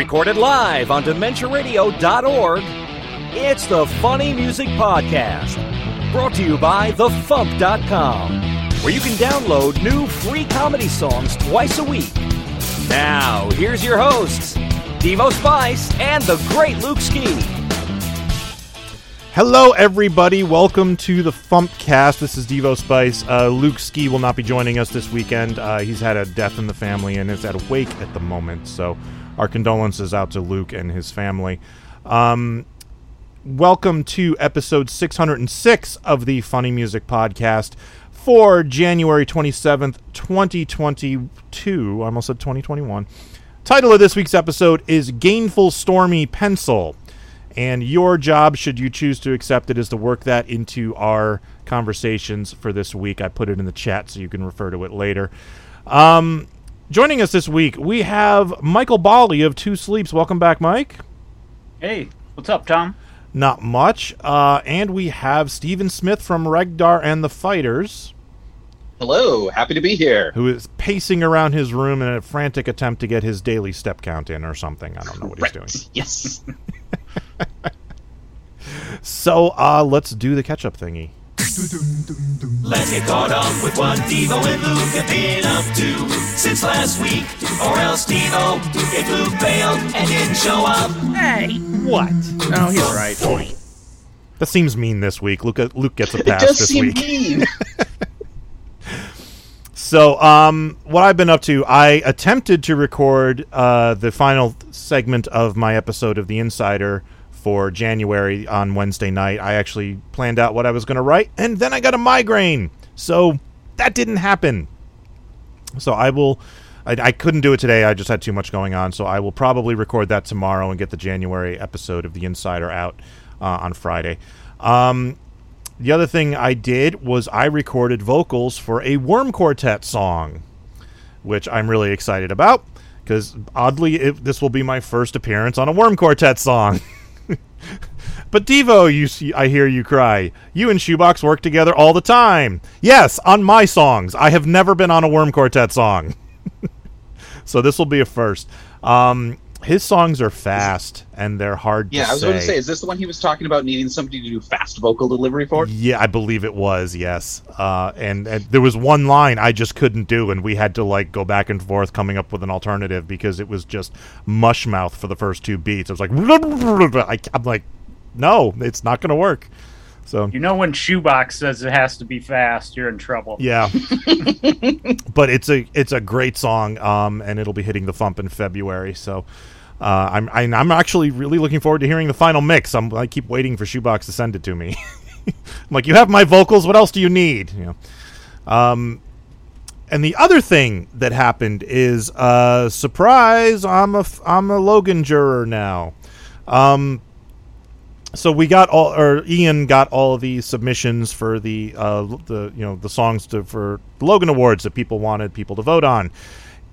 Recorded live on DementiaRadio.org, it's the Funny Music Podcast. Brought to you by TheFump.com, where you can download new free comedy songs twice a week. Now, here's your hosts, Devo Spice and the great Luke Ski. Hello, everybody. Welcome to the Fumpcast. This is Devo Spice. Uh, Luke Ski will not be joining us this weekend. Uh, he's had a death in the family and is at a wake at the moment. So, our condolences out to Luke and his family. Um, welcome to episode 606 of the Funny Music Podcast for January 27th, 2022. I almost said 2021. Title of this week's episode is Gainful Stormy Pencil. And your job, should you choose to accept it, is to work that into our conversations for this week. I put it in the chat so you can refer to it later. Um, joining us this week, we have Michael Bali of Two Sleeps. Welcome back, Mike. Hey, what's up, Tom? Not much. Uh, and we have Stephen Smith from Regdar and the Fighters. Hello, happy to be here. Who is pacing around his room in a frantic attempt to get his daily step count in or something. I don't know what he's doing. Yes. So uh, let's do the catch up thingy. Let's get caught up with what Devo and Luke have been up to since last week. Or else Devo, if Luke bailed and didn't show up. Hey, What? oh, he's right. That seems mean this week. Luke, Luke gets a It pass does this seem week. mean. So, um, what I've been up to, I attempted to record uh, the final segment of my episode of The Insider for January on Wednesday night. I actually planned out what I was going to write, and then I got a migraine. So, that didn't happen. So, I will. I, I couldn't do it today. I just had too much going on. So, I will probably record that tomorrow and get the January episode of The Insider out uh, on Friday. Um, the other thing I did was I recorded vocals for a Worm Quartet song, which I'm really excited about because oddly, it, this will be my first appearance on a Worm Quartet song. but Devo, you see, I hear you cry. You and Shoebox work together all the time. Yes, on my songs. I have never been on a Worm Quartet song, so this will be a first. Um, his songs are fast and they're hard Yeah, to I was going to say, is this the one he was talking about needing somebody to do fast vocal delivery for? Yeah, I believe it was. Yes, uh, and, and there was one line I just couldn't do, and we had to like go back and forth coming up with an alternative because it was just mush mouth for the first two beats. I was like, I'm like, no, it's not going to work. So You know when Shoebox says it has to be fast, you're in trouble. yeah, but it's a it's a great song, um, and it'll be hitting the Fump in February. So. Uh, I'm I'm I'm actually really looking forward to hearing the final mix. I'm, I keep waiting for Shoebox to send it to me. I'm like, you have my vocals. What else do you need? You know. Um, and the other thing that happened is, uh, surprise! I'm a f- I'm a Logan juror now. Um, so we got all, or Ian got all of the submissions for the uh, the you know the songs to for the Logan Awards that people wanted people to vote on,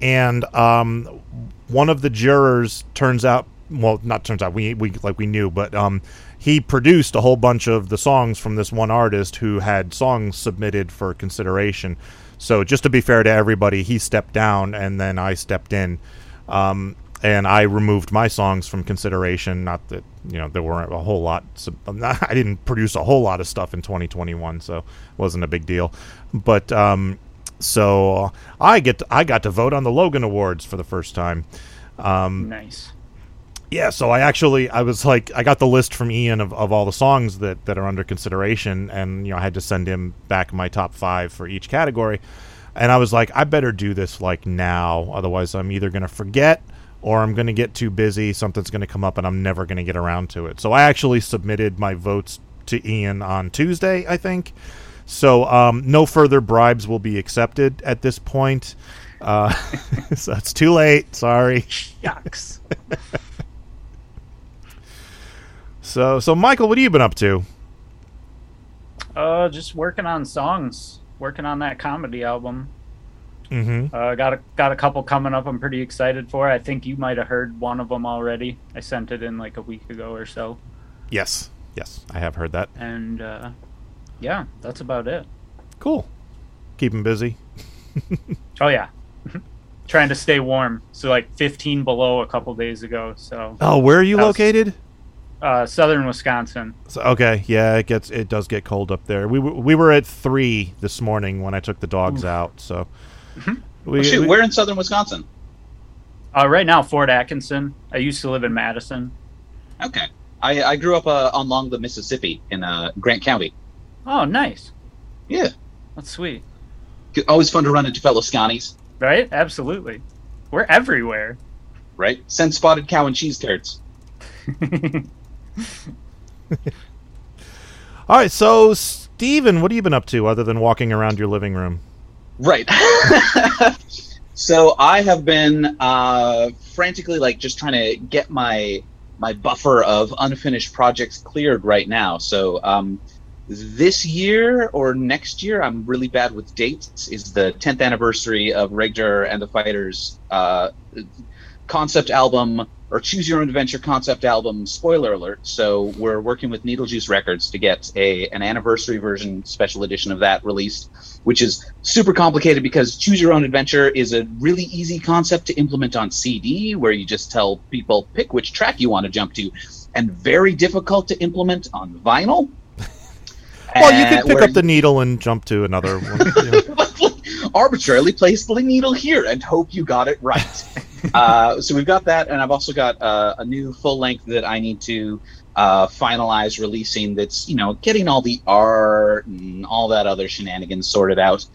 and um, one of the jurors turns out well not turns out we we like we knew but um he produced a whole bunch of the songs from this one artist who had songs submitted for consideration. So just to be fair to everybody he stepped down and then i stepped in. Um and i removed my songs from consideration not that you know there weren't a whole lot i didn't produce a whole lot of stuff in 2021 so it wasn't a big deal but um so I get to, I got to vote on the Logan Awards for the first time. Um, Nice. yeah, so I actually I was like I got the list from Ian of, of all the songs that, that are under consideration, and you know I had to send him back my top five for each category, and I was like I better do this like now, otherwise I'm either gonna forget or I'm gonna get too busy, something's gonna come up, and I'm never gonna get around to it. So I actually submitted my votes to Ian on Tuesday, I think. So um, no further bribes will be accepted at this point. Uh, so it's too late. Sorry. Yucks. So so Michael, what have you been up to? uh, just working on songs. Working on that comedy album. Mm-hmm. Uh, got a got a couple coming up. I'm pretty excited for. I think you might have heard one of them already. I sent it in like a week ago or so. Yes. Yes, I have heard that. And uh, yeah, that's about it. Cool. Keep him busy. Oh yeah. trying to stay warm. So like 15 below a couple days ago. So Oh, where are you was- located? uh, southern Wisconsin. So, okay, yeah, it gets it does get cold up there. We w- we were at three this morning when I took the dogs out. So we, Oh, shoot, we- we're in southern Wisconsin. Uh, right now, Fort Atkinson. I used to live in Madison. Okay. I, I grew up uh, along the Mississippi in uh, Grant County. Oh, nice. Yeah. That's sweet. Always fun to run into fellow Sconnies, Right? Absolutely. We're everywhere. right? Send spotted cow and cheese curds. all right. So Steven, what have you been up to other than walking around your living room? Right. so I have been uh, frantically like just trying to get my my buffer of unfinished projects cleared right now. So um, this year or next year, I'm really bad with dates. Is the 10th anniversary of Regdar and the Fighters uh, concept album or choose your own adventure concept album spoiler alert so we're working with needle juice records to get a an anniversary version special edition of that released which is super complicated because choose your own adventure is a really easy concept to implement on cd where you just tell people pick which track you want to jump to and very difficult to implement on vinyl Well, you Uh, could pick up the needle and jump to another one. Arbitrarily place the needle here and hope you got it right. uh, so we've got that, and I've also got uh, a new full length that I need to uh, finalize releasing. That's you know getting all the art and all that other shenanigans sorted out.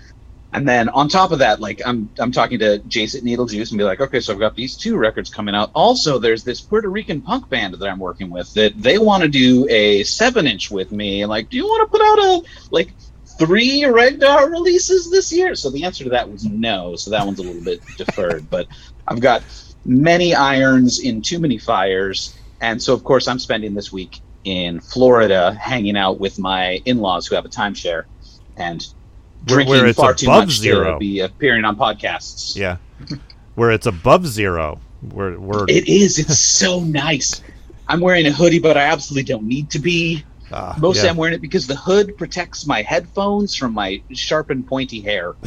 And then on top of that, like I'm I'm talking to Jason at Needle Juice and be like, okay, so I've got these two records coming out. Also, there's this Puerto Rican punk band that I'm working with that they want to do a seven inch with me. Like, do you want to put out a like three Regdar releases this year? So the answer to that was no. So that one's a little bit deferred. But I've got many irons in too many fires. And so, of course, I'm spending this week in Florida hanging out with my in laws who have a timeshare and Where- drinking where it's far too above much zero. to be appearing on podcasts. yeah, where it's above zero. Where we're It is. It's so nice. I'm wearing a hoodie, but I absolutely don't need to be. ah, Mostly yeah. I'm wearing it because the hood protects my headphones from my sharp and pointy hair.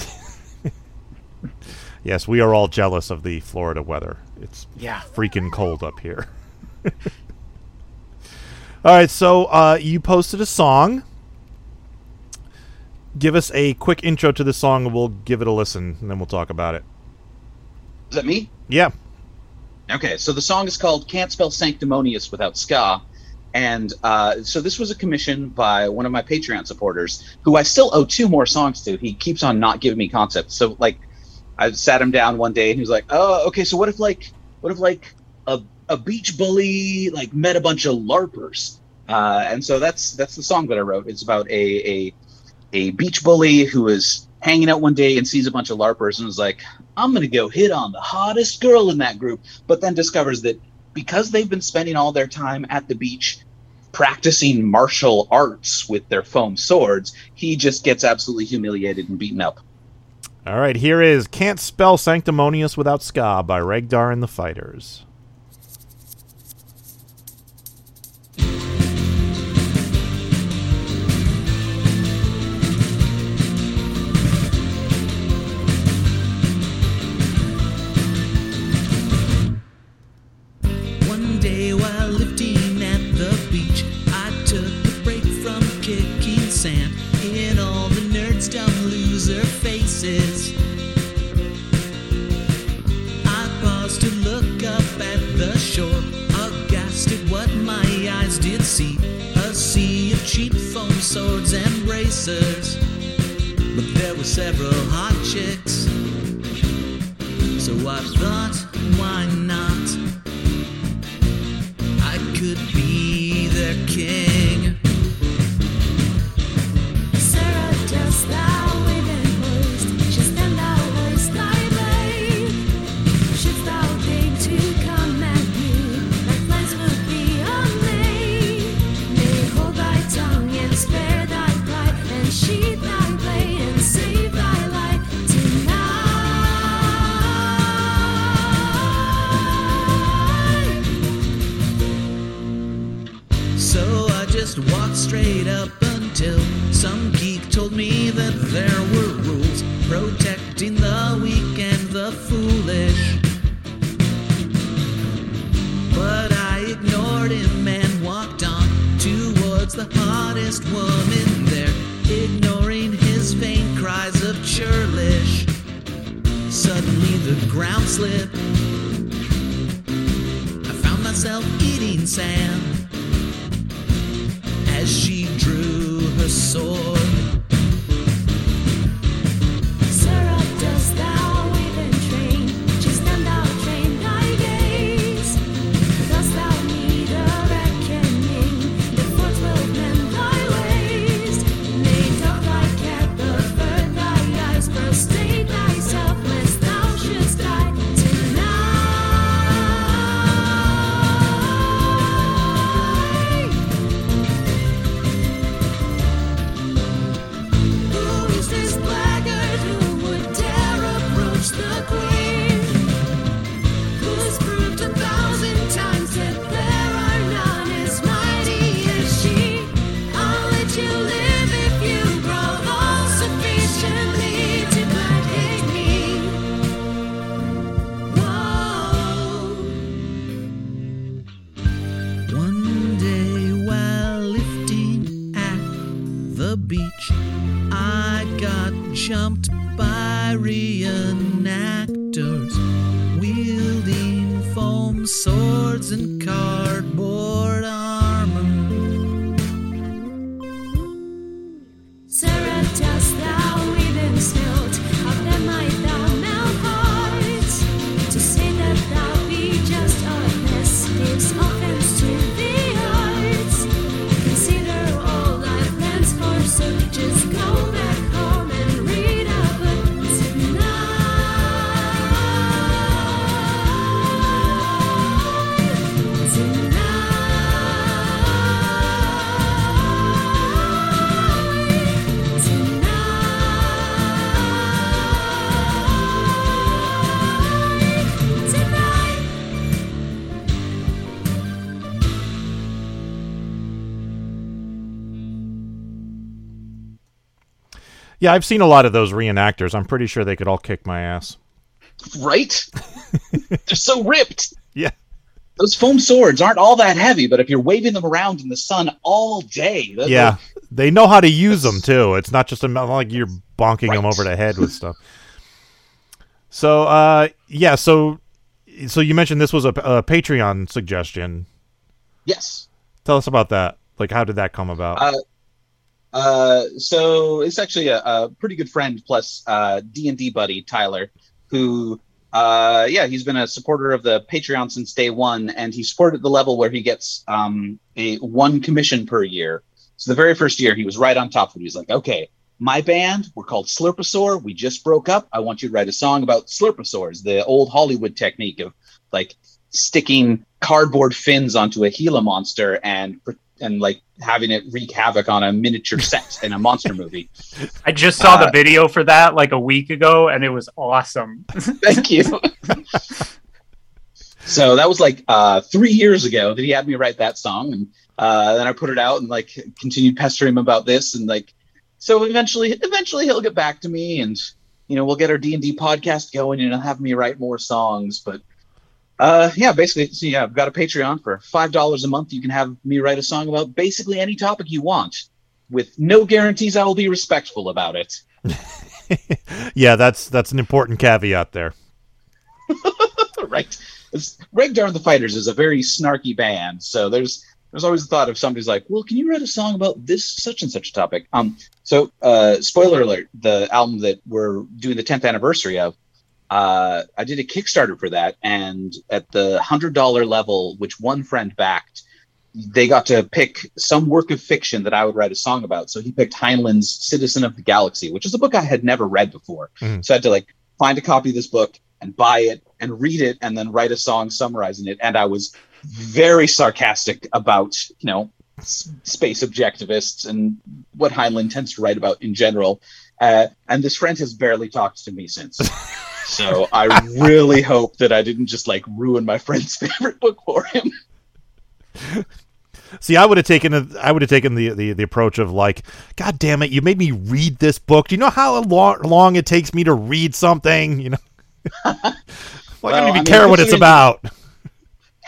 Yes, we are all jealous of the Florida weather. It's Yeah. freaking cold up here. all right, so uh, you posted a song. Give us a quick intro to the song, and we'll give it a listen, and then we'll talk about it. Is that me? Yeah. Okay, so the song is called Can't Spell Sanctimonious Without Ska. And uh, so this was a commission by one of my Patreon supporters who I still owe two more songs to. He keeps on not giving me concepts. So, like, I sat him down one day and he was like, oh, okay, so what if, like, what if, like, a, a beach bully, like, met a bunch of LARPers? Uh, and so that's that's the song that I wrote. It's about a, a, a beach bully who is hanging out one day and sees a bunch of LARPers and is like, I'm to go hit on the hottest girl in that group but then discovers that because they've been spending all their time at the beach practicing martial arts with their foam swords, he just gets absolutely humiliated and beaten up. All right, here is Can't Spell Sanctimonious Without Ska by Regdar and the Fighters. But there were several hot chicks. So I thought, why not? I could be their king. Straight up until some geek told me that there were rules protecting the weak and the foolish. But I ignored him and walked on towards the hottest woman there, ignoring his faint cries of churlish. Suddenly the ground slipped. I found myself eating sand sol. Yeah, I've seen a lot of those reenactors. I'm pretty sure they could all kick my ass. Right? They're so ripped. Yeah. Those foam swords aren't all that heavy, but if you're waving them around in the sun all day, that's Yeah. They know how to use them too. It's not just a, not like you're bonking them over the head with stuff. So, uh, yeah, so so you mentioned this was a, a Patreon suggestion. yes. Tell us about that. Like, how did that come about? Uh, Uh, so it's actually a, a pretty good friend plus uh, D and D buddy Tyler, who uh, yeah he's been a supporter of the Patreon since day one, and he supported the level where he gets um, a one commission per year. So the very first year he was right on top of it. He was like, okay, my band we're called Slurposaur. We just broke up. I want you to write a song about Slurposaurs, the old Hollywood technique of like sticking cardboard fins onto a Gila monster and and like having it wreak havoc on a miniature set in a monster movie. I just saw the Uh, video for that like a week ago, and it was awesome. Thank you. so that was like uh, three years ago that he had me write that song, and uh, then I put it out and like continued pestering him about this, and like so eventually, eventually he'll get back to me, and you know we'll get our D and D podcast going, and he'll have me write more songs, but. Uh, yeah, basically, so yeah, I've got a Patreon for five dollars a month. You can have me write a song about basically any topic you want, with no guarantees I will be respectful about it. yeah, that's that's an important caveat there. right. It's, and the Fighters is a very snarky band, so there's there's always the thought of somebody's like, well, can you write a song about this such and such a topic? Um, so uh, spoiler alert: the album that we're doing the 10th anniversary of, uh, I did a Kickstarter for that, and at the hundred dollar level, which one friend backed, they got to pick some work of fiction that I would write a song about. So he picked Heinlein's Citizen of the Galaxy, which is a book I had never read before. Mhm. So I had to like find a copy of this book and buy it and read it and then write a song summarizing it. And I was very sarcastic about, you know, s- space objectivists and what Heinlein tends to write about in general. Uh, and this friend has barely talked to me since. so I really hope that I didn't just like ruin my friend's favorite book for him. See, I would have taken a, I would have taken the, the the approach of like, God damn it, you made me read this book. Do you know how long, long it takes me to read something? You know, well, I don't I even mean, care what it's about.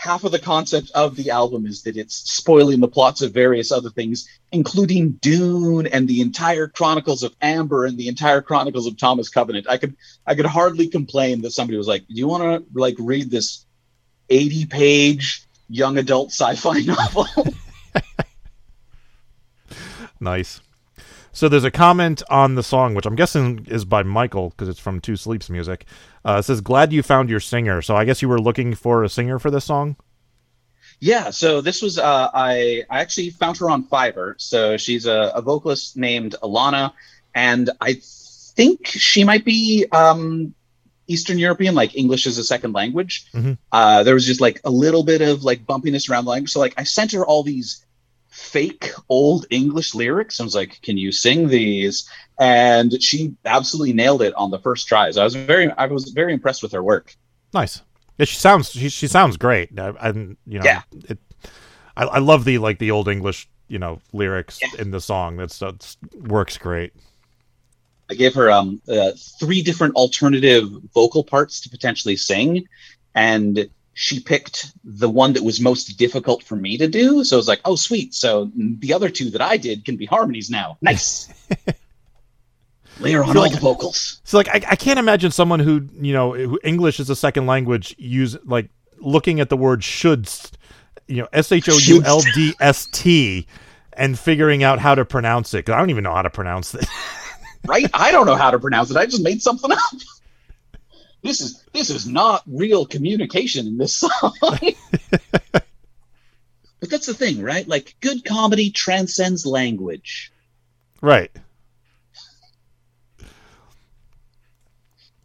Half of the concept of the album is that it's spoiling the plots of various other things, including Dune and the entire Chronicles of Amber and the entire Chronicles of Thomas Covenant. I could I could hardly complain that somebody was like, "Do you want to like read this eighty page young adult sci-fi novel?" Nice. So there's a comment on the song, which I'm guessing is by Michael because it's from Two Sleeps Music. Uh, it says, "Glad you found your singer." So I guess you were looking for a singer for this song. Yeah, so this was uh, I I actually found her on Fiverr. So she's a, a vocalist named Alana, and I think she might be um, Eastern European, like English as a second language. Mhm. Uh, there was just like a little bit of like bumpiness around the language. So like I sent her all these fake old English lyrics. I was like, "Can you sing these?" And she absolutely nailed it on the first try. So I was very I was very impressed with her work. Nice. Yeah, she sounds she, she sounds great. I you know Yeah. it. I, I love the like the old English you know lyrics Yeah. in the song. That's that's works great. I gave her um, uh, three different alternative vocal parts to potentially sing, and she picked the one that was most difficult for me to do. So I was like, "Oh, sweet! So the other two that I did can be harmonies now. Nice." Layer on feel all like- the vocals. So like I, I can't imagine someone who you know who English is a second language use like looking at the word should you know S H O U L D S T and figuring out how to pronounce it 'cause I don't even know how to pronounce it. right? I don't know how to pronounce it. I just made something up. This is this is not real communication in this song. but that's the thing, right? Like good comedy transcends language. right.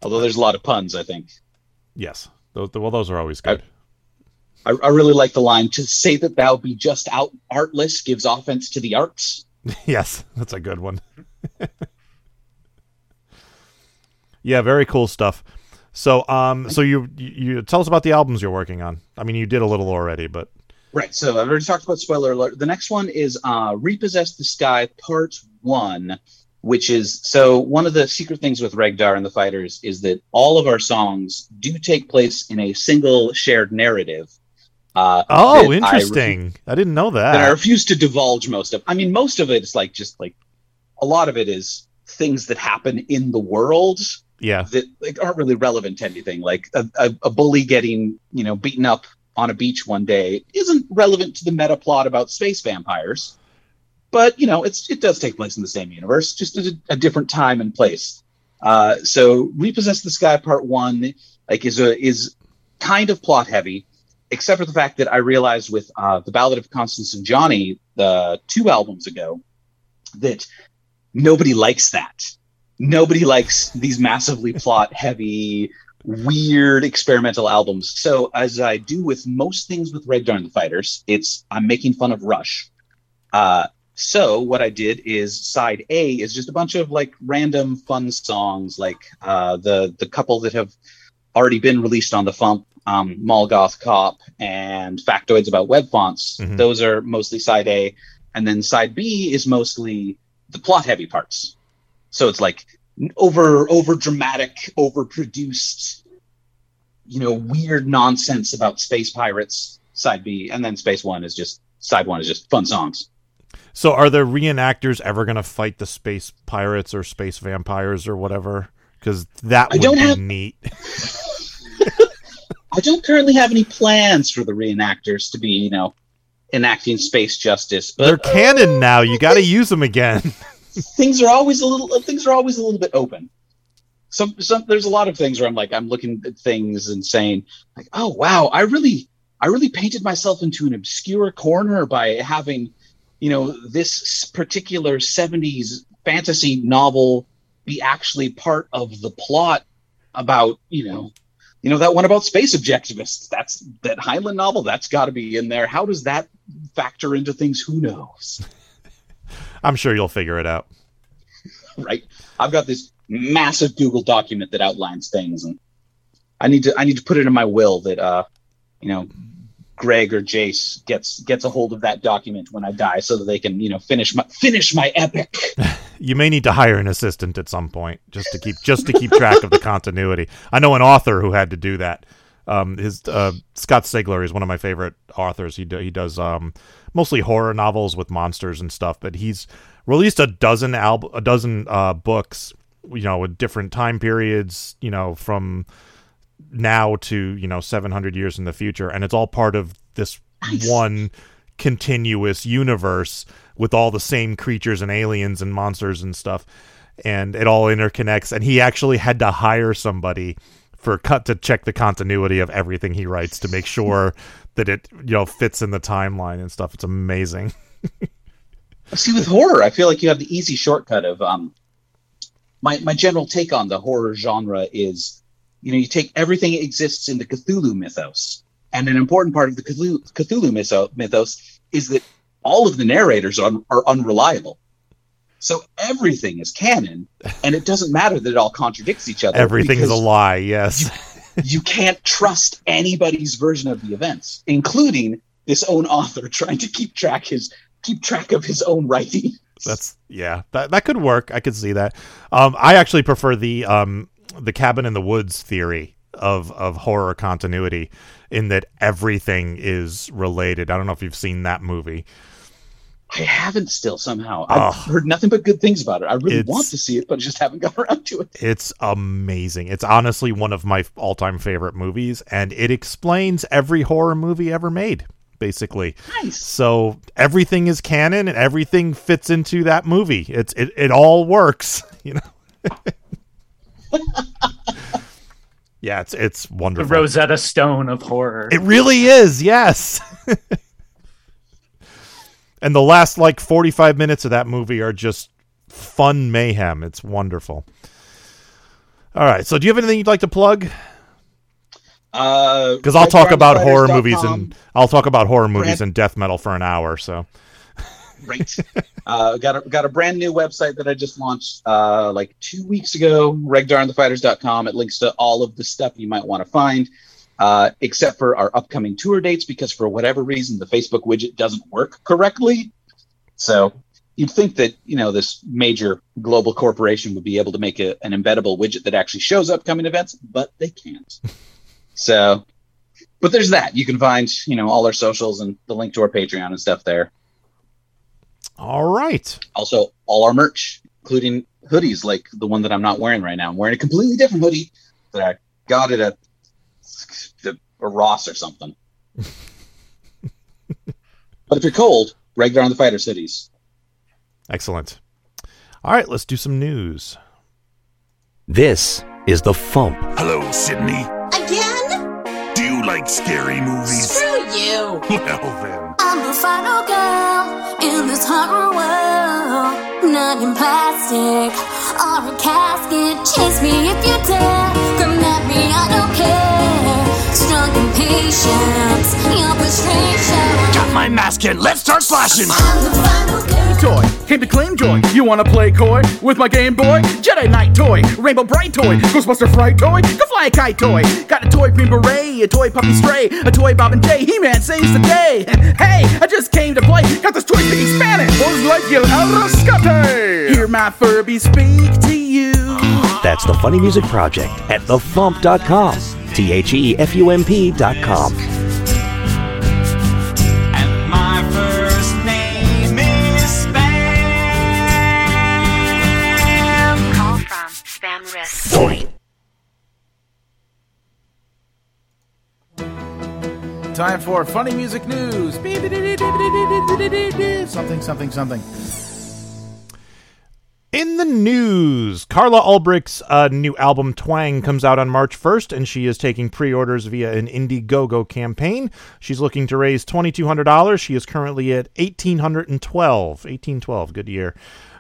Although there's a lot of puns, I think. Yes. Those, well, those are always good. I, I really like the line to say that thou be just out artless gives offense to the arts. yes, that's a good one. yeah, very cool stuff. So, um, so you, you you tell us about the albums you're working on. I mean, you did a little already, but Right. So I've already talked about spoiler alert. The next one is uh, Repossess the Sky Part One, which is so one of the secret things with Regdar and the Fighters is that all of our songs do take place in a single shared narrative. Uh, oh, that I refu- interesting. I, didn't know that. that I refuse to divulge most of. I mean, most of it is like just like a lot of it is things that happen in the world yeah, that like aren't really relevant to anything. Like a, a, a bully getting you know beaten up on a beach one day isn't relevant to the meta plot about space vampires, but you know it's it does take place in the same universe, just at a, a different time and place. Uh, so repossess the sky part one like is a is kind of plot heavy, except for the fact that I realized with uh, the Ballad of Constance and Johnny the two albums ago that nobody likes that nobody likes these massively plot heavy weird experimental albums so as i do with most things with Regdar and the fighters it's i'm making fun of rush uh, so what i did is side a is just a bunch of like random fun songs like uh, the the couple that have already been released on the fump um, Molgoth Cop and factoids about web fonts. Mhm. Those are mostly side A, and then side B is mostly the plot heavy parts. So it's like over over dramatic, over produced, you know, weird nonsense about space pirates. Side B, and then Space One is just side one is just fun songs. So, are the reenactors ever going to fight the space pirates or space vampires or whatever? Because that I would don't be have- neat. I don't currently have any plans for the reenactors to be, you know, enacting space justice, but They're canon uh, now. You got to use them again. things are always a little things are always a little bit open. Some some there's a lot of things where I'm like I'm looking at things and saying like oh wow I really I really painted myself into an obscure corner by having you know this particular 70s fantasy novel be actually part of the plot about you know you know that one about space objectivists. That's that Heinlein novel that's got to be in there. How does that factor into things? Who knows I'm sure you'll figure it out. right? I've got this massive Google document that outlines things, and I need to I need to put it in my will that uh, you know, Greg or Jace gets gets a hold of that document when I die, so that they can you know finish my finish my epic. you may need to hire an assistant at some point just to keep just to keep track of the continuity. I know an author who had to do that. Um, his uh, Scott Sigler is one of my favorite authors. He do, he does um, mostly horror novels with monsters and stuff, but he's released a dozen album a dozen uh, books, you know, with different time periods, you know, from now to you know 700 years in the future, and it's all part of this one continuous universe with all the same creatures and aliens and monsters and stuff. And it all interconnects. And he actually had to hire somebody for cut to check the continuity of everything he writes to make sure that it you know fits in the timeline and stuff it's amazing See, with horror, I feel like you have the easy shortcut of um. My my general take on the horror genre is, you know, you take everything that exists in the Cthulhu mythos, and an important part of the Cthulhu, Cthulhu mytho, mythos is that all of the narrators are, are unreliable. So everything is canon, and it doesn't matter that it all contradicts each other. everything is a lie yes You can't trust anybody's version of the events, including this own author trying to keep track his keep track of his own writing. That's yeah, that that could work. I could see that. Um, I actually prefer the um the cabin in the woods theory of of horror continuity, in that everything is related. I don't know if you've seen that movie. I haven't still somehow. Oh. I've heard nothing but good things about it. I really want to see it, but I just haven't got around to it. It's amazing. It's honestly one of my all time favorite movies, and it explains every horror movie ever made. Basically, Nice. so everything is canon and everything fits into that movie. It's it, it all works, you know. yeah, it's it's The wonderful. Rosetta Stone of horror. It really is, yes. And the last like 45 minutes of that movie are just fun mayhem. It's wonderful. All right, so do you have anything you'd like to plug? Uh, Because I'll talk about horror movies and I'll talk about horror movies and death metal for an hour. So Great. uh, got a got a brand new website that I just launched uh, like two weeks ago. RegdarandtheFighters.com. It links to all of the stuff you might want to find, uh, except for our upcoming tour dates, because for whatever reason the Facebook widget doesn't work correctly. So you'd think that you know this major global corporation would be able to make a, an embeddable widget that actually shows upcoming events, but they can't. so, but there's that. You can find you know all our socials and the link to our Patreon and stuff there all right. also all our merch, including hoodies like the one that I'm not wearing right now. I'm wearing a completely different hoodie that I got it at the a Ross or something. but if you're cold, regular on the fighter cities. Excellent. All right, let's do some news. This is the Fump. Hello, Sydney. Again? Do you like scary movies? Screw you! Well then. I'm the final girl in this horror world. Not in plastic or a casket. Chase me if you dare. Come I don't care. Strong and patient, your frustration. Got my mask in. Let's start slashing. I'm the final girl. toy. Came to claim joy. You wanna play coy with my Game Boy? Jedi Knight toy, Rainbow Brite toy, Ghostbuster Fright toy, Go Fly a Kite toy. Got a toy Green Beret, a toy Puppy Stray, a toy Bob and Jay. He-Man saves the day. Hey, I just came to play. Got this toy speaking Spanish. Buzz Lightyear el rescate. Hear my Furby speak to you. That's the Funny Music Project at thefump.com. T H E F U M P.com. And my first name is Spam. Call from spam risk. Time for funny music news. Something, something, something. In the news, Carla Ulbrich's uh, new album Twang comes out on March 1st, and she is taking pre orders via an Indiegogo campaign. She's looking to raise $2,200. She is currently at 1812 1812 good year.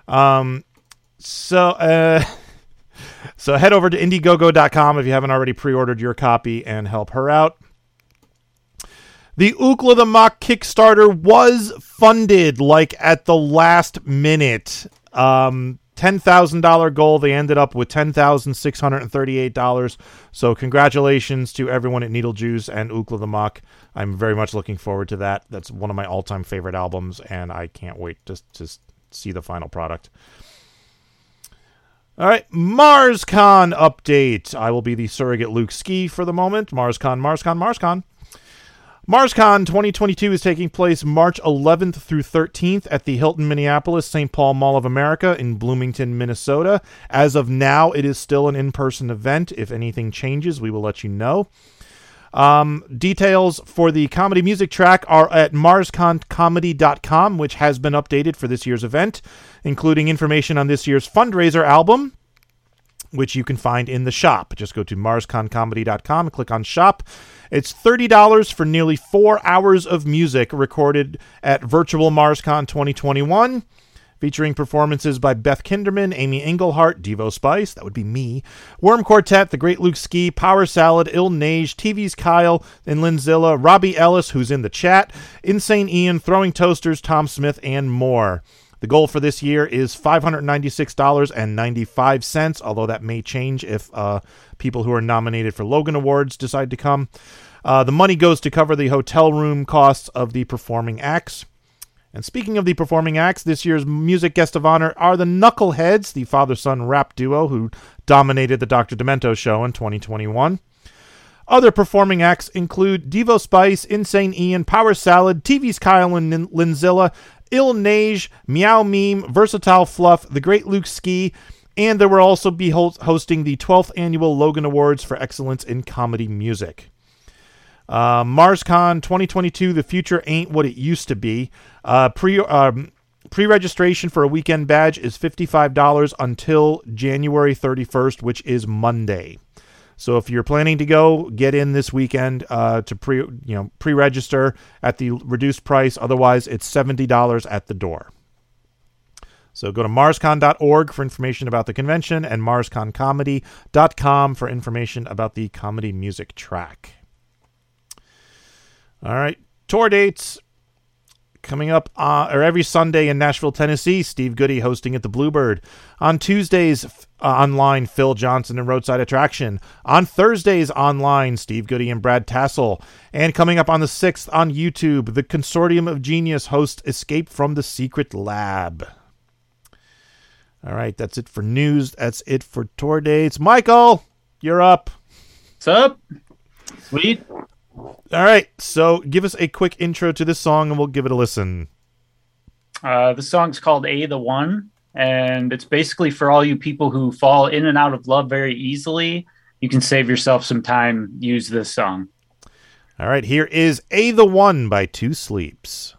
Um, so, uh, so head over to Indiegogo.com if you haven't already pre ordered your copy and help her out. The Ookla the Mok Kickstarter was funded like at the last minute. Um, $10,000 goal. They ended up with $10,638. So, congratulations to everyone at Needle Juice and Ookla the Mok. I'm very much looking forward to that. That's one of my all time favorite albums, and I can't wait to, to see the final product. All right, MarsCon update. I will be the surrogate Luke Ski for the moment. MarsCon, MarsCon, MarsCon. MarsCon 2022 is taking place March 11th through 13th at the Hilton Minneapolis St. Paul Mall of America in Bloomington, Minnesota. As of now, it is still an in person event. If anything changes, we will let you know. Um, details for the comedy music track are at marsconcomedy.com, which has been updated for this year's event, including information on this year's fundraiser album, which you can find in the shop. Just go to marsconcomedy.com and click on shop. It's $30 for nearly four hours of music recorded at Virtual MarsCon 2021 featuring performances by Beth Kinderman, Amy Englehart, Devo Spice, that would be me, Worm Quartet, The Great Luke Ski, Power Salad, Il Nage, TV's Kyle and Linzilla, Robbie Ellis, who's in the chat, Insane Ian, Throwing Toasters, Tom Smith, and more. The goal for this year is $596.95, although that may change if uh, people who are nominated for Logan Awards decide to come. Uh, the money goes to cover the hotel room costs of the performing acts. And speaking of the performing acts, this year's music guest of honor are the Knuckleheads, the father son rap duo who dominated the Dr. Demento show in 2021. Other performing acts include Devo Spice, Insane Ian, Power Salad, TV's Kyle and Lin- Linzilla, Il Nage, Meow Meme, Versatile Fluff, The Great Luke Ski, and there will also be hosting the 12th annual Logan Awards for Excellence in Comedy Music. Uh, MarsCon 2022, the future ain't what it used to be. Uh, pre um, pre registration for a weekend badge is $55 until January 31st, which is Monday. So if you're planning to go, get in this weekend uh, to pre you know pre register at the reduced price. Otherwise, it's seventy dollars at the door. So go to marscon.org for information about the convention and marsconcomedy.com for information about the comedy music track. All right, tour dates coming up uh, or every Sunday in Nashville, Tennessee. Steve Goodie hosting at the Bluebird. On Tuesdays uh, online, Phil Johnson and Roadside Attraction. On Thursdays online, Steve Goodie and Brad Tassell. And coming up on the 6th on YouTube, the Consortium of Genius host Escape from the Secret Lab. All right, that's it for news. That's it for tour dates. Michael, you're up. What's up? Sweet. All right, so give us a quick intro to this song and we'll give it a listen. Uh, the song's called A the One, and it's basically for all you people who fall in and out of love very easily. You can save yourself some time. Use this song. All right, here is A the One by Two Sleeps.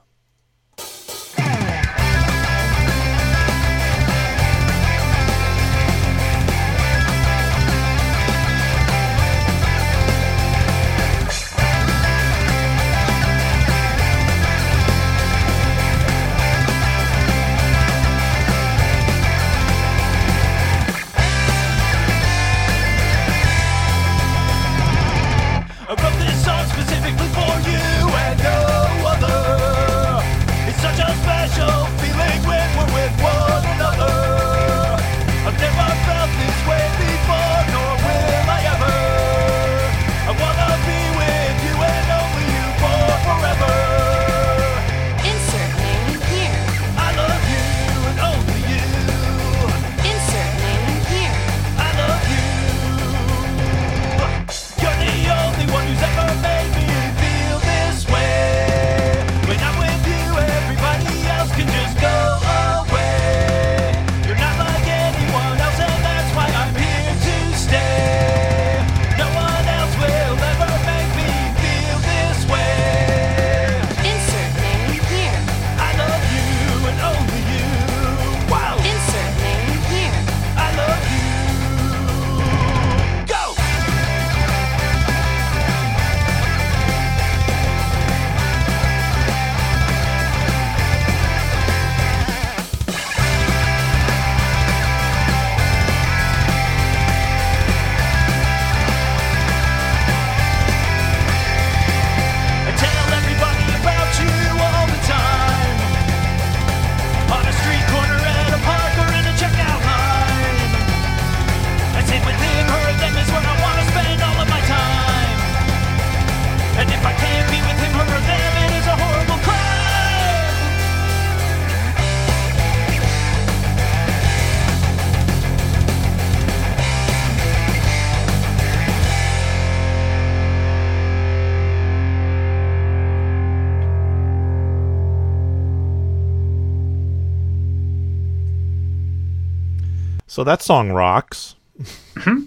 So that song rocks. Mm-hmm.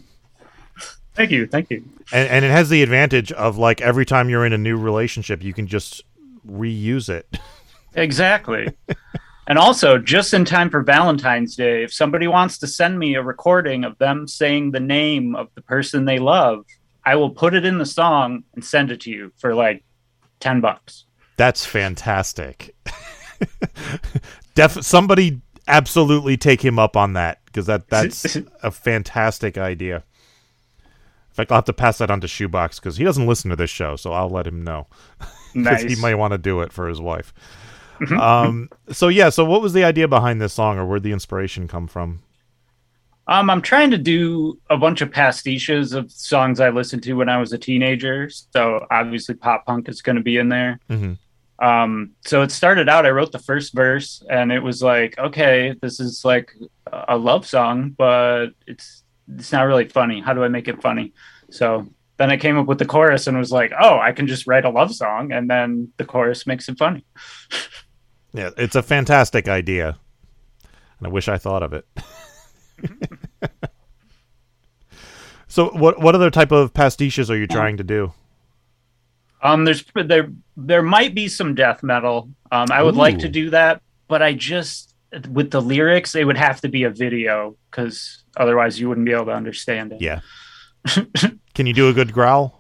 Thank you, thank you. And, and it has the advantage of like every time you're in a new relationship, you can just reuse it. Exactly. and also, just in time for Valentine's Day, if somebody wants to send me a recording of them saying the name of the person they love, I will put it in the song and send it to you for like 10 bucks. That's fantastic. Def- somebody absolutely take him up on that because that that's a fantastic idea. In fact, I'll have to pass that on to Shoebox because he doesn't listen to this show, so I'll let him know because he might want to do it for his wife. um. So yeah. So what was the idea behind this song, or where'd the inspiration come from? Um, I'm trying to do a bunch of pastiches of songs I listened to when I was a teenager. So obviously, pop punk is going to be in there. hmm Um, so it started out. I wrote the first verse, and it was like, okay, this is like a love song, but it's it's not really funny. How do I make it funny? So then I came up with the chorus, and was like, oh, I can just write a love song, and then the chorus makes it funny. Yeah, it's a fantastic idea, and I wish I thought of it. so, what what other type of pastiches are you trying to do? Um, there's there there might be some death metal. Um, I would like to do that, but I just with the lyrics, it would have to be a video because otherwise you wouldn't be able to understand it. Yeah. Can you do a good growl?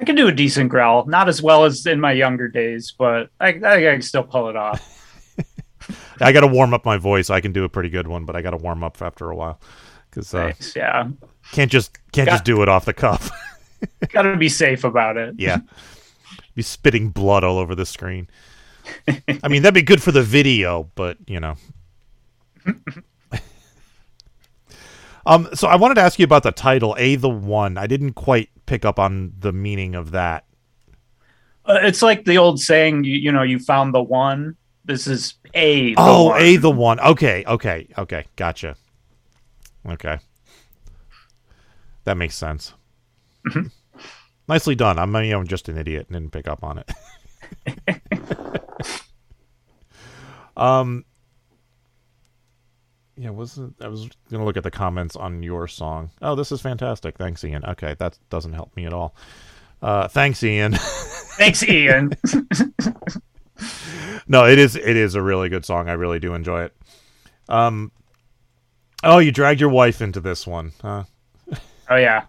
I can do a decent growl, not as well as in my younger days, but I, I, I can still pull it off. I got to warm up my voice. I can do a pretty good one, but I got to warm up after a while because uh, Nice, yeah, can't just can't Got- just do it off the cuff. got to be safe about it. yeah, be spitting blood all over the screen. I mean, that'd be good for the video, but you know. um. So I wanted to ask you about the title, "A the One." I didn't quite pick up on the meaning of that. Uh, it's like the old saying, you, you know, you found the one. This is a. The oh, one. A the One. Okay. Okay. Okay. Gotcha. Okay. That makes sense. Nicely done. I'm, you know, just an idiot and didn't pick up on it. um. Yeah, wasn't I was gonna look at the comments on your song. Oh, this is fantastic. Thanks, Ian. Okay, that doesn't help me at all. Uh, thanks, Ian. Thanks, Ian. no, it is it is a really good song. I really do enjoy it. Um. Oh, you dragged your wife into this one, huh? oh yeah.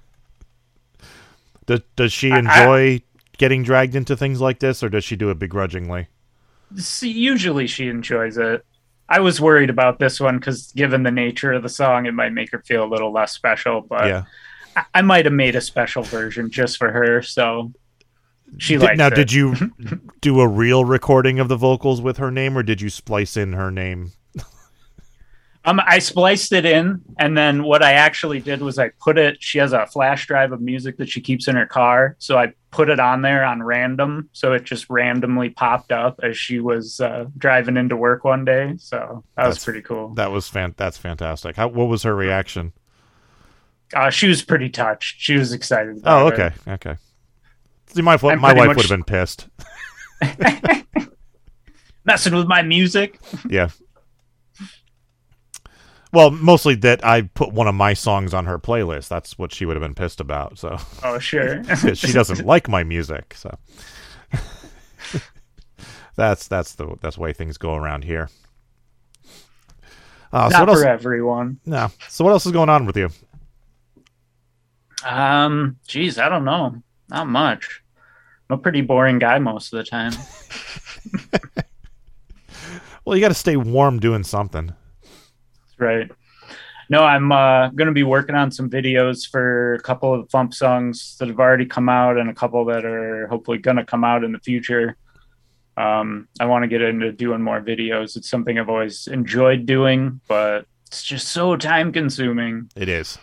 Does does she I- I- enjoy getting dragged into things like this, or does she do it begrudgingly? See, usually she enjoys it. I was worried about this one because, given the nature of the song, it might make her feel a little less special. But yeah. I, I might have made a special version just for her, so she Did- now, it. did you do a real recording of the vocals with her name, or did you splice in her name? Um, I spliced it in, and then what I actually did was I put it. She has a flash drive of music that she keeps in her car, so I put it on there on random, so it just randomly popped up as she was uh, driving into work one day. So that was pretty cool. That was fan. That's fantastic. How, what was her reaction? Uh, she was pretty touched. She was excited. About Oh, it. okay, okay. See, my I'm my wife much- would have been pissed. Messing with my music. Yeah. Well, mostly that I put one of my songs on her playlist. That's what she would have been pissed about. So Oh, sure. she doesn't like my music. So that's that's the that's the way things go around here. Uh, so Not what for else? everyone. No. So what else is going on with you? Um, geez, I don't know. Not much. I'm a pretty boring guy most of the time. Well, you got to stay warm doing something. Right. No, I'm uh, going to be working on some videos for a couple of Fump songs that have already come out and a couple that are hopefully going to come out in the future. Um, I want to get into doing more videos. It's something I've always enjoyed doing, but it's just so time consuming. It is.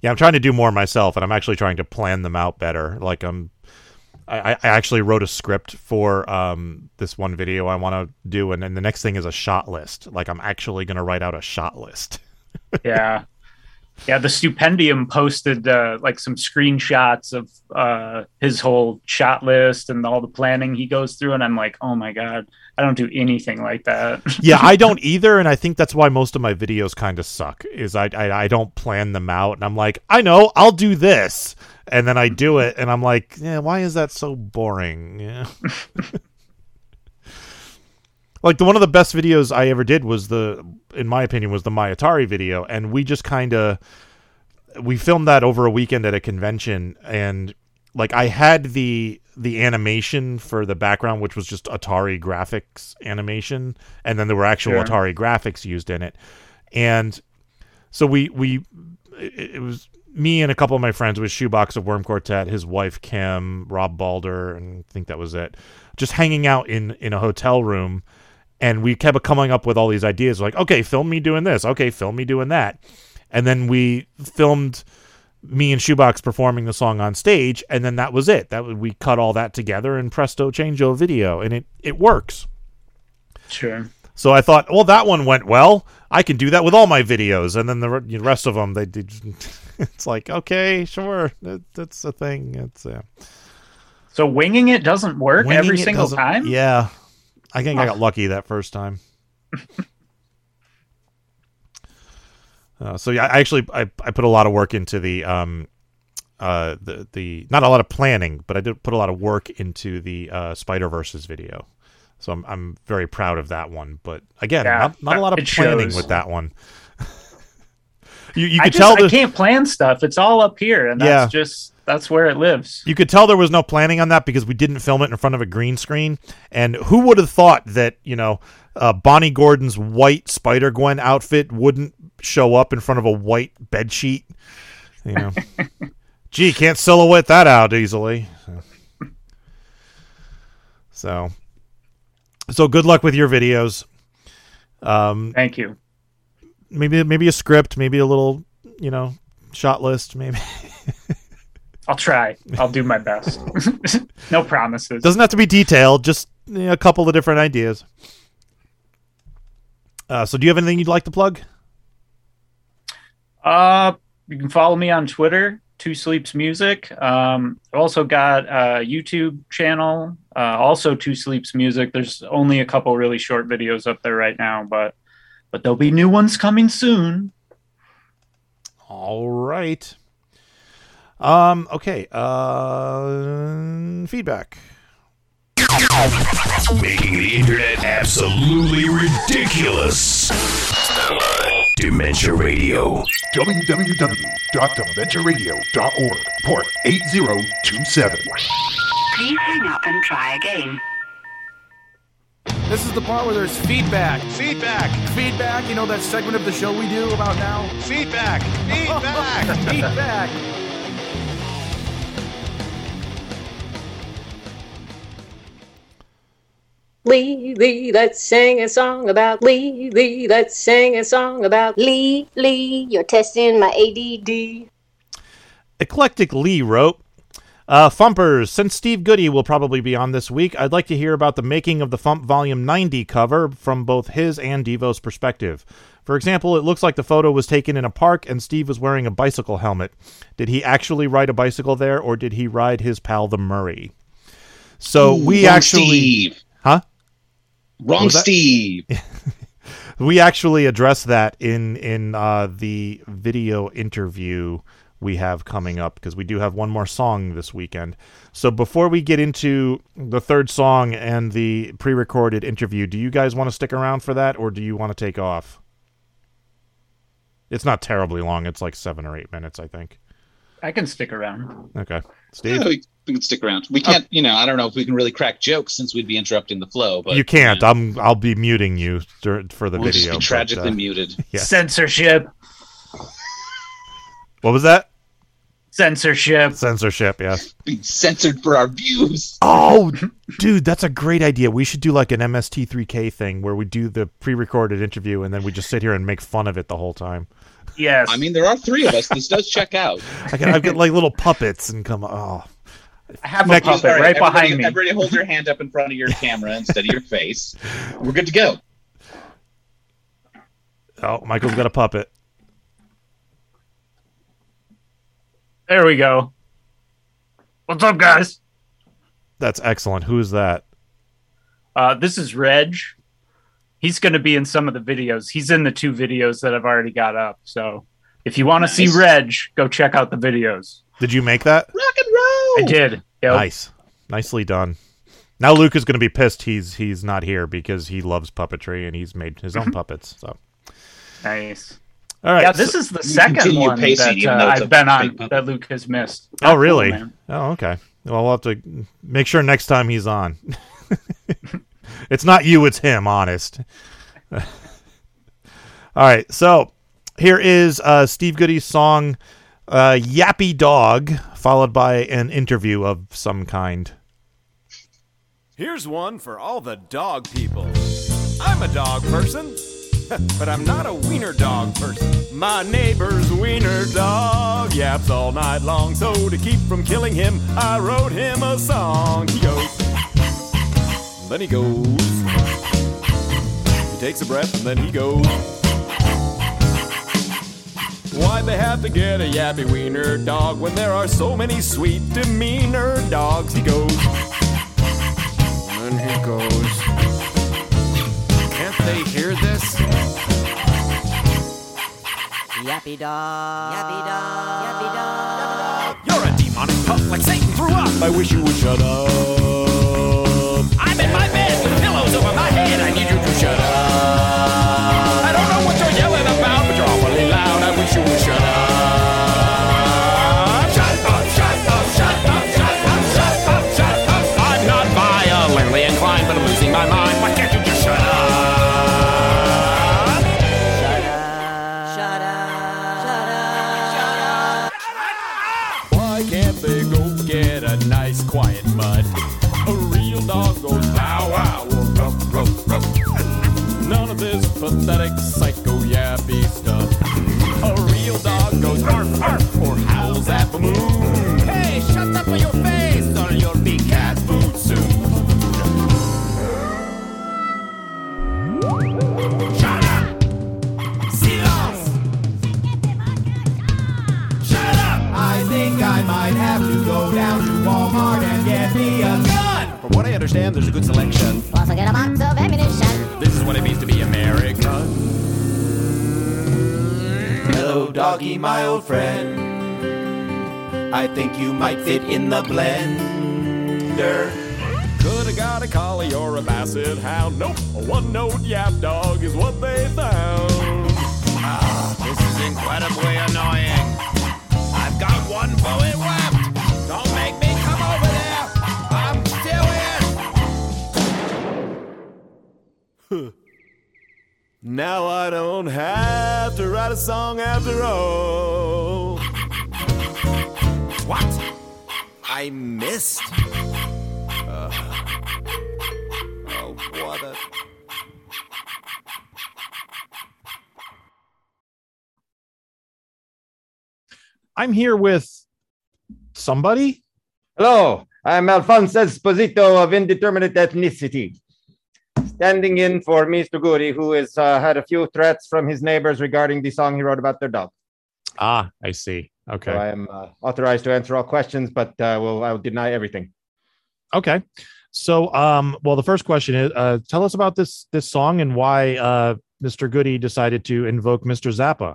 Yeah, I'm trying to do more myself, and I'm actually trying to plan them out better. Like I'm, I, I actually wrote a script for um, this one video I want to do, and then the next thing is a shot list. Like I'm actually going to write out a shot list. Yeah. Yeah, the Stupendium posted uh, like some screenshots of uh, his whole shot list and all the planning he goes through, and I'm like, oh my god, I don't do anything like that. yeah, I don't either, and I think that's why most of my videos kind of suck. Is I, I I don't plan them out, and I'm like, I know, I'll do this, and then I do it, and I'm like, yeah, why is that so boring? Yeah. like the one of the best videos I ever did was the, in my opinion, was the My Atari video, and we just kind of we filmed that over a weekend at a convention, and like I had the the animation for the background, which was just Atari graphics animation, and then there were actual. Atari graphics used in it, and so we we it, it was me and a couple of my friends with Shoebox of Worm Quartet, his wife Kim, Rob Balder, and I think that was it. Just hanging out in in a hotel room, and we kept coming up with all these ideas. Like, okay, film me doing this. Okay, film me doing that, and then we filmed me and Shoebox performing the song on stage, and then that was it. That we cut all that together and presto changeo video, and it it works. sure. So I thought, well, that one went well. I can do that with all my videos, and then the rest of them, they did. It's like, okay, sure, that, that's a thing. It's So winging it doesn't work winging every single time. Yeah, I think I got lucky that first time. uh, so yeah, I actually I, I put a lot of work into the um uh the the not a lot of planning, but I did put a lot of work into the uh, Spider Verses video. So I'm I'm very proud of that one. But again, Yeah, not, not a lot of planning shows. with that one. You you could just tell I can't plan stuff. It's all up here, and that's Yeah. just that's where it lives. You could tell there was no planning on that because we didn't film it in front of a green screen. And who would have thought that, you know, uh, Bonnie Gordon's white Spider Gwen outfit wouldn't show up in front of a white bed sheet? You know, gee, can't silhouette that out easily. So. so, so good luck with your videos. Um, Thank you. Maybe maybe a script, maybe a little, you know, shot list, maybe. I'll try. I'll do my best. no promises. Doesn't have to be detailed, just you know, a couple of different ideas. Uh, so, do you have anything you'd like to plug? Uh, you can follow me on Twitter, Two Sleeps Music. Um, I've also got a YouTube channel, uh, also Two Sleeps Music. There's only a couple really short videos up there right now, but but there'll be new ones coming soon. All right. Um. Okay. Uh. Feedback. Making the internet absolutely ridiculous. Dementia Radio. www.dementiaradio.org, port 8027. Please hang up and try again. This is the part where there's feedback. Feedback. Feedback. You know that segment of the show we do about now? Feedback. Feedback. feedback. Lee, Lee, let's sing a song about Lee, Lee, let's sing a song about Lee, Lee, you're testing my ADD. Eclectic Lee wrote, uh, Fumpers, since Steve Goodie will probably be on this week, I'd like to hear about the making of the Fump Volume 90 cover from both his and Devo's perspective. For example, it looks like the photo was taken in a park and Steve was wearing a bicycle helmet. Did he actually ride a bicycle there, or did he ride his pal the Murray? So we Wrong actually, Steve. huh? Wrong? Steve. we actually address that in in uh, the video interview we have coming up because we do have one more song this weekend. So before we get into the third song and the pre-recorded interview, do you guys want to stick around for that, or do you want to take off? It's not terribly long. It's like seven or eight minutes, I think. I can stick around. Okay, Steve. Yeah, we, we can stick around. We can't, you know, I don't know if we can really crack jokes since we'd be interrupting the flow. But you can't. I'm. I'll be muting you for the We'll just video. be but, tragically uh, muted. Yeah. Censorship. What was that? Censorship. Censorship. Yes. Being censored for our views. Oh, dude, that's a great idea. We should do like an MST3K thing where we do the pre-recorded interview and then we just sit here and make fun of it the whole time. Yes. I mean, there are three of us. This does check out. I can, I've got like little puppets and come. Oh, I have Next- a puppet All right, right everybody, behind me. Everybody hold your hand up in front of your camera instead of your face. We're good to go. oh, Michael's got a puppet. There we go. What's up, guys? That's excellent. Who is that? Uh, this is Reg. He's going to be in some of the videos. He's in the two videos that I've already got up. So if you want to see Reg, go check out the videos. Did you make that? Rock and roll. I did. Yep. Nice, nicely done. Now Luke is going to be pissed. He's he's not here because he loves puppetry and he's made his own puppets. So Nice. All right. yeah, this so- is the second one that uh, I've been on that Luke has missed. Oh, Not cool, really? man. oh, okay. Well, we'll have to make sure next time he's on. it's not you, it's him, honest. All right. So here is uh, Steve Goodie's song, uh, Yappy Dog, followed by an interview of some kind. Here's one for all the dog people. I'm a dog person, but I'm not a wiener dog person. My neighbor's wiener dog yaps all night long, so to keep from killing him, I wrote him a song. He goes, then he goes. He takes a breath and then he goes. Why'd they have to get a yappy wiener dog when there are so many sweet demeanor dogs? He goes. And he goes. Can't they hear this? Yappy dog. Yappy dog. Yappy dog. You're a demonic pup like Satan threw up. I wish you would shut up. I'm in my bed with pillows over my head. I need you to shut up. From understand, there's a good selection. Also get a box of ammunition. This is what it means to be American. Hello, doggy, my old friend. I think you might fit in the blender. Could have got a collie or a basset hound. Nope, a one-note yap dog is what they found. Ah, this is incredibly annoying. I've got one bullet left. Now I don't have to write a song after all. What? I missed. Uh, oh, what a. I'm here with somebody. Hello, I'm Alfonz Esposito of indeterminate ethnicity, standing in for Mr. Goodie, who has uh, had a few threats from his neighbors regarding the song he wrote about their dog. Ah, I see. Okay. So I am uh, authorized to answer all questions, but uh, will I will deny everything. Okay. So, um, well, the first question is, uh, tell us about this this song and why uh, Mr. Goodie decided to invoke Mr. Zappa.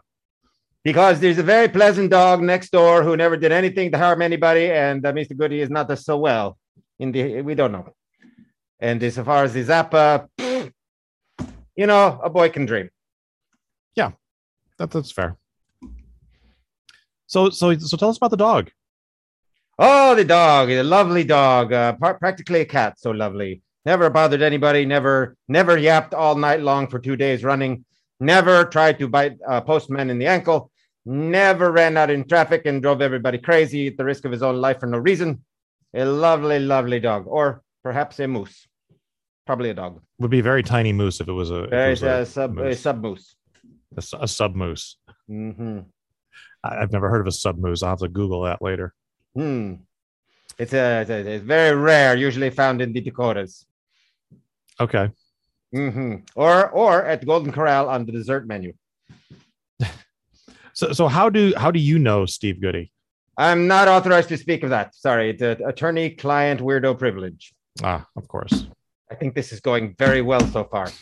Because there's a very pleasant dog next door who never did anything to harm anybody, and uh, Mr. Goodie is not so well. In the we don't know. And as far as the Zappa, you know, a boy can dream. Yeah, that, that's fair. So, so, so, tell us about the dog. Oh, the dog, a lovely dog, uh, practically a cat, so lovely. Never bothered anybody, never, never yapped all night long for two days running, never tried to bite a postman in the ankle, never ran out in traffic and drove everybody crazy at the risk of his own life for no reason. A lovely, lovely dog, or perhaps a moose. Probably a dog. Would be a very tiny moose if it was a, it was a, sub, a moose. sub moose. a, a sub moose. Mm-hmm. I- I've never heard of a sub moose. I'll have to Google that later. Hmm. It's a, it's a- it's very rare, usually found in the Dakotas. Okay. hmm Or or at Golden Corral on the dessert menu. So, so how do how do you know Steve Goodie? I'm not authorized to speak of that. Sorry, it's attorney-client weirdo privilege. Ah, of course. I think this is going very well so far.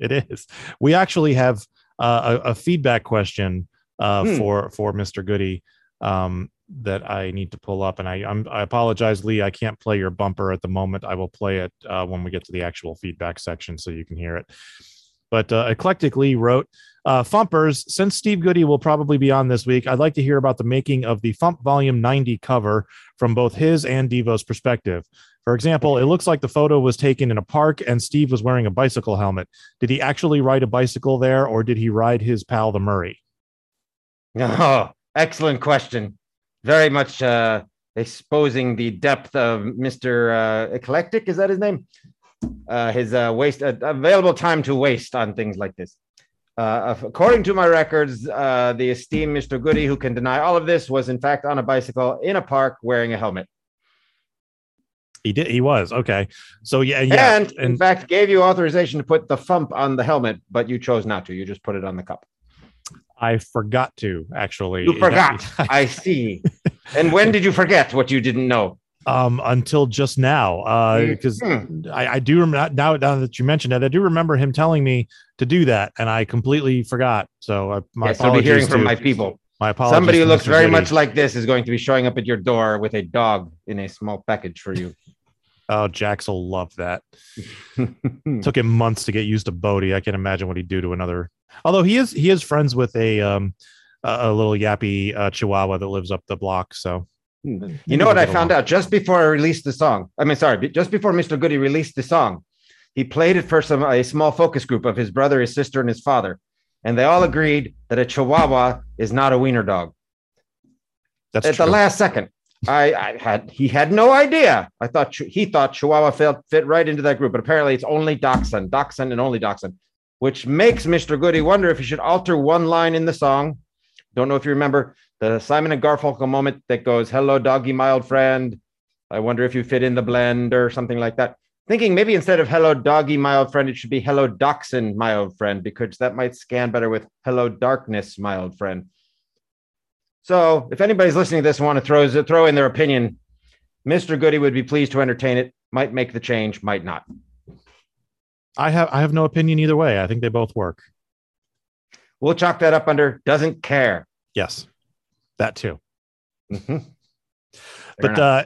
It is. We actually have uh, a, a feedback question uh, Hmm. for for Mr. Goodie um, that I need to pull up, and I I'm, I apologize, Lee. I can't play your bumper at the moment. I will play it uh, when we get to the actual feedback section, so you can hear it. But uh, Eclectic Lee wrote, uh, Fumpers, since Steve Goodie will probably be on this week, I'd like to hear about the making of the Fump Volume 90 cover from both his and Devo's perspective. For example, it looks like the photo was taken in a park and Steve was wearing a bicycle helmet. Did he actually ride a bicycle there or did he ride his pal, the Murray? Oh, excellent question. Very much uh, exposing the depth of Mr. Uh, Eclectic. Is that his name? Uh, his uh, waste uh, available time to waste on things like this. Uh, according to my records, the esteemed Mr. Goodie, who can deny all of this, was in fact on a bicycle in a park wearing a helmet. He did. He was okay. So yeah, yeah, and, in fact gave you authorization to put the thump on the helmet, but you chose not to. You just put it on the cup. I forgot to actually. You forgot. I see. And when did you forget what you didn't know? um until just now uh because Hmm. I, I do remember now now that you mentioned it i do remember him telling me to do that and i completely forgot so uh, my yes, you'll be apologies hearing from my people. my apologies Somebody who looks very much like this is going to be showing up at your door with a dog in a small package for you. Oh jax will love that took him months to get used to bodie i can't imagine what he'd do to another although he is he is friends with a um a, a little yappy uh, chihuahua that lives up the block so You know what I found out just before I released the song? I mean, sorry, just before Mr. Goodie released the song, he played it for some a small focus group of his brother, his sister, and his father, and they all agreed that a Chihuahua is not a wiener dog. That's at the last second. I, I had he had no idea. I thought he thought Chihuahua fit fit right into that group, but apparently it's only Dachshund, Dachshund, and only Dachshund, which makes Mr. Goodie wonder if he should alter one line in the song. Don't know if you remember the Simon and Garfunkel moment that goes, "Hello, doggy, my old friend. I wonder if you fit in the blend or something like that." Thinking maybe instead of "Hello, doggy, my old friend," it should be "Hello, Dachshund, my old friend," because that might scan better with "Hello, darkness, my old friend." So, if anybody's listening to this and want to throw throw in their opinion, Mr. Goodie would be pleased to entertain it. Might make the change, might not. i have i have no opinion either way i think they both work We'll chalk that up under doesn't care. yes that too Mhm. but uh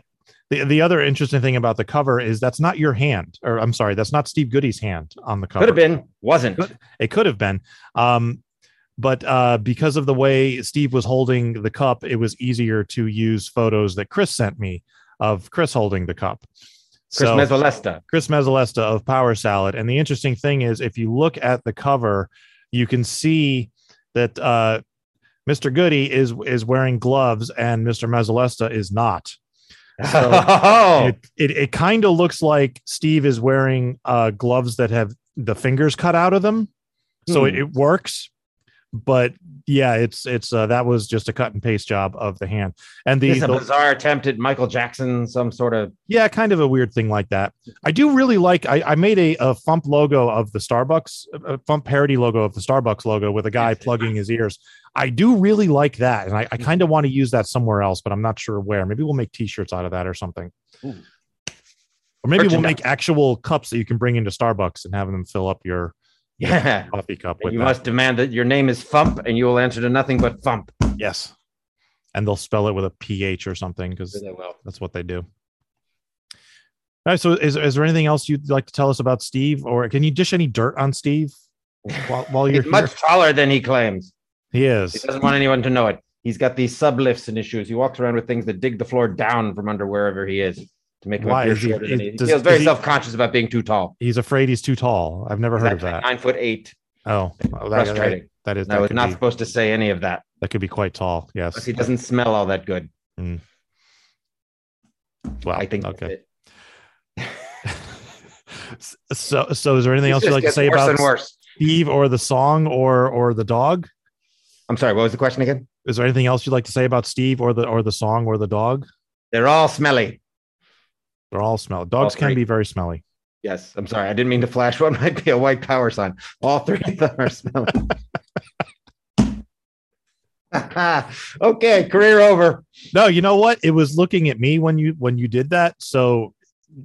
the, the other interesting thing about the cover is that's not your hand or i'm sorry that's not steve goodie's hand on the cover Could have been, wasn't. it could have been um but uh because of the way steve was holding the cup it was easier to use photos that chris sent me of chris holding the cup Chris Mezzolesta. Chris Mezzolesta of Power Salad. And the interesting thing is, if you look at the cover, you can see that uh, Mr. Goodie is is wearing gloves and Mr. Mezzolesta is not. So Oh. it it, it kind of looks like Steve is wearing uh, gloves that have the fingers cut out of them, so it, Hmm. it works. But yeah, it's it's uh, that was just a cut and paste job of the hand and the, the bizarre attempt at Michael Jackson, some sort of yeah, kind of a weird thing like that. I do really like. I, I made a, a Fump logo of the Starbucks, a Fump parody logo of the Starbucks logo with a guy plugging his ears. I do really like that, and I, I kind of want to use that somewhere else, but I'm not sure where. Maybe we'll make T-shirts out of that or something, or maybe we'll make actual cups that you can bring into Starbucks and have them fill up your Yeah. coffee cup with you that. must demand that your name is Fump and you will answer to nothing but Fump. Yes, and they'll spell it with a ph or something because that's what they do. All right. So, is, is there anything else you'd like to tell us about Steve, or can you dish any dirt on Steve while, while you're He's much taller than he claims. He is. He doesn't want anyone to know it. He's got these sub sublifts and issues. He walks around with things that dig the floor down from under wherever he is to make him Why? appear Is he- than he, he does- feels very self-conscious about being too tall. He's afraid he's too tall. I've never He's heard of that. Nine foot eight. Oh, well, that, Frustrating. that, that is I was not be, supposed to say any of that. that could be quite tall. Yes. Plus, he doesn't smell all that good. Mm. Well, I think okay. So, so is there anything else you'd like to say about. Steve or the song or or the dog? I'm sorry. What was the question again? Is there anything else you'd like to say about Steve or the or the song or the dog? They're all smelly. They're all smelly. Dogs can be very smelly. Yes, I'm sorry. I didn't mean to flash what might be a white power sign. All three of them are smelly. okay, career over. No, you know what? It was looking at me when you when you did that, so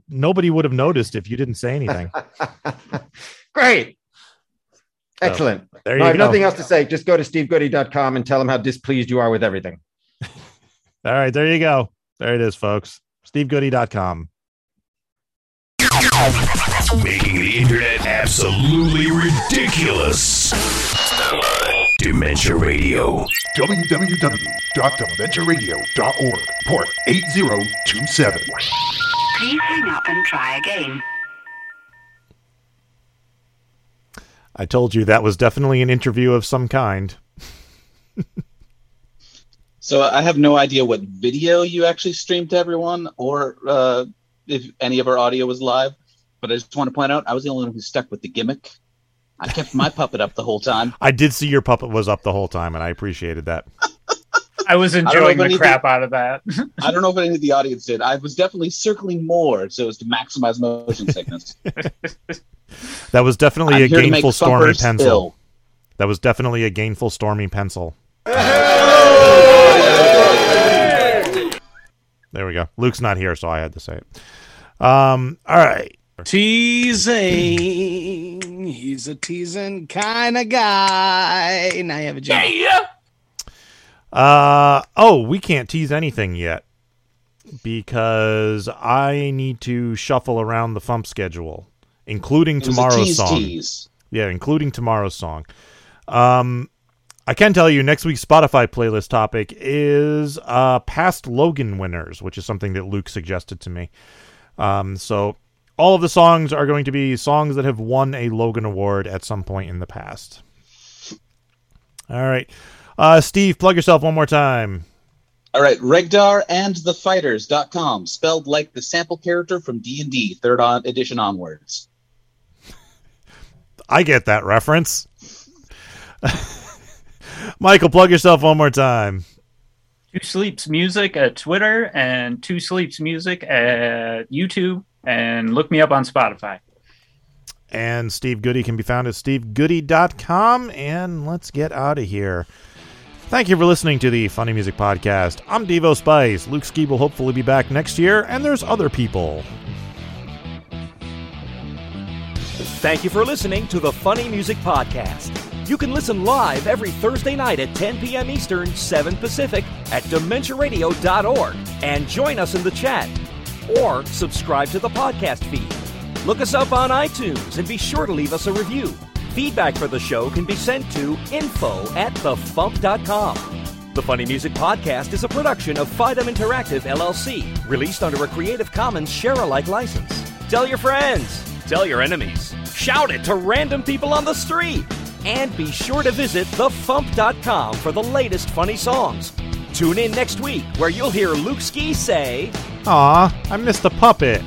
nobody would have noticed if you didn't say anything. Great. So, Excellent. there No, you I have go. nothing else to say. Just go to stevegoodie.com and tell him how displeased you are with everything. All right, there you go. There it is, folks. SteveGoodie.com. Making the internet absolutely ridiculous. Dementia Radio. www.dementiaradio.org, port 8027. Please hang up and try again. I told you that was definitely an interview of some kind. So I have no idea what video you actually streamed to everyone, or uh, if any of our audio was live. But I just want to point out, I was the only one who stuck with the gimmick. I kept my puppet up the whole time. I did see your puppet was up the whole time, and I appreciated that. I was I don't know enjoying if the any of crap out of that. I don't know if any of the audience did. I was definitely circling more so as to maximize motion sickness. That was definitely I'm a here to make gainful stormy pencil. ill. That was definitely a gainful stormy pencil. There we go. Luke's not here, so I had to say it. Um, all right. Teasing. He's a teasing kind of guy. And I have a job. Yeah. Uh oh, we can't tease anything yet because I need to shuffle around the Fump schedule, including It was a tomorrow's tease song. tease. Yeah, including tomorrow's song. Um, I can tell you next week's Spotify playlist topic is uh, past Logan winners, which is something that Luke suggested to me. Um, so all of the songs are going to be songs that have won a Logan Award at some point in the past. All right. Uh, Steve, plug yourself one more time. All right, Regdar and the Fighters.com, spelled like the sample character from D&D, third on edition onwards. I get that reference. Michael, plug yourself one more time. Two Sleeps Music at Twitter and Two Sleeps Music at YouTube, and look me up on Spotify. And Steve Goodie can be found at stevegoodie.com. And let's get out of here. Thank you for listening to the Funny Music Podcast. I'm Devo Spice. Luke Ski will hopefully be back next year, and there's other people. Thank you for listening to the Funny Music Podcast. You can listen live every Thursday night at 10 p.m. Eastern, 7 Pacific at DementiaRadio.org and join us in the chat. Or subscribe to the podcast feed. Look us up on iTunes and be sure to leave us a review. Feedback for the show can be sent to info at thefump.com. The Funny Music Podcast is a production of Fidem Interactive LLC, released under a Creative Commons share-alike license. Tell your friends, tell your enemies, shout it to random people on the street, and be sure to visit thefump.com for the latest funny songs. Tune in next week where you'll hear Luke Ski say, Aw, I missed the puppet.